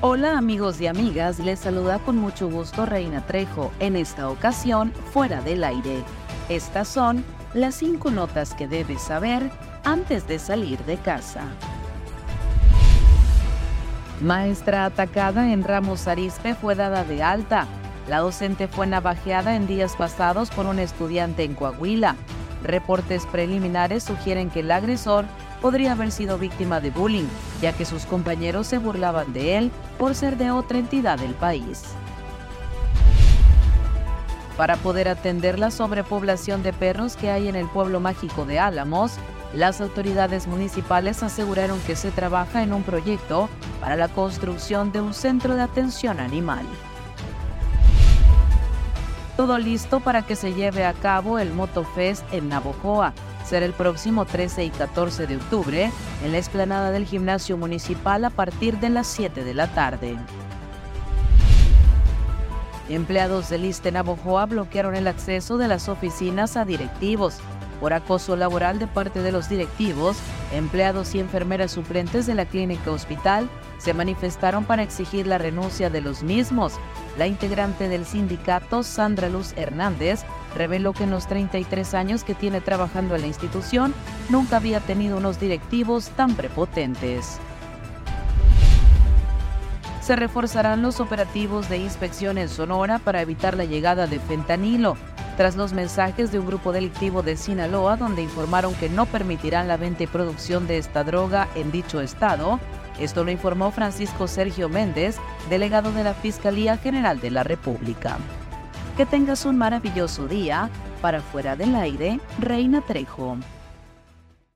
Hola amigos y amigas, les saluda con mucho gusto Reina Trejo, en esta ocasión fuera del aire. Estas son las cinco notas que debes saber antes de salir de casa. Maestra atacada en Ramos Arispe fue dada de alta. La docente fue navajeada en días pasados por un estudiante en Coahuila. Reportes preliminares sugieren que el agresor podría haber sido víctima de bullying, ya que sus compañeros se burlaban de él por ser de otra entidad del país. Para poder atender la sobrepoblación de perros que hay en el pueblo mágico de Álamos, las autoridades municipales aseguraron que se trabaja en un proyecto para la construcción de un centro de atención animal. Todo listo para que se lleve a cabo el MotoFest en Navojoa, será el próximo 13 y 14 de octubre en la explanada del gimnasio municipal a partir de las 7 de la tarde. Empleados del ISTE Navojoa bloquearon el acceso de las oficinas a directivos por acoso laboral de parte de los directivos, empleados y enfermeras suplentes de la clínica hospital se manifestaron para exigir la renuncia de los mismos. La integrante del sindicato, Sandra Luz Hernández, reveló que en los 33 años que tiene trabajando en la institución, nunca había tenido unos directivos tan prepotentes. Se reforzarán los operativos de inspección en Sonora para evitar la llegada de fentanilo tras los mensajes de un grupo delictivo de Sinaloa donde informaron que no permitirán la venta y producción de esta droga en dicho estado. Esto lo informó Francisco Sergio Méndez, delegado de la Fiscalía General de la República. Que tengas un maravilloso día. Para fuera del aire, Reina Trejo.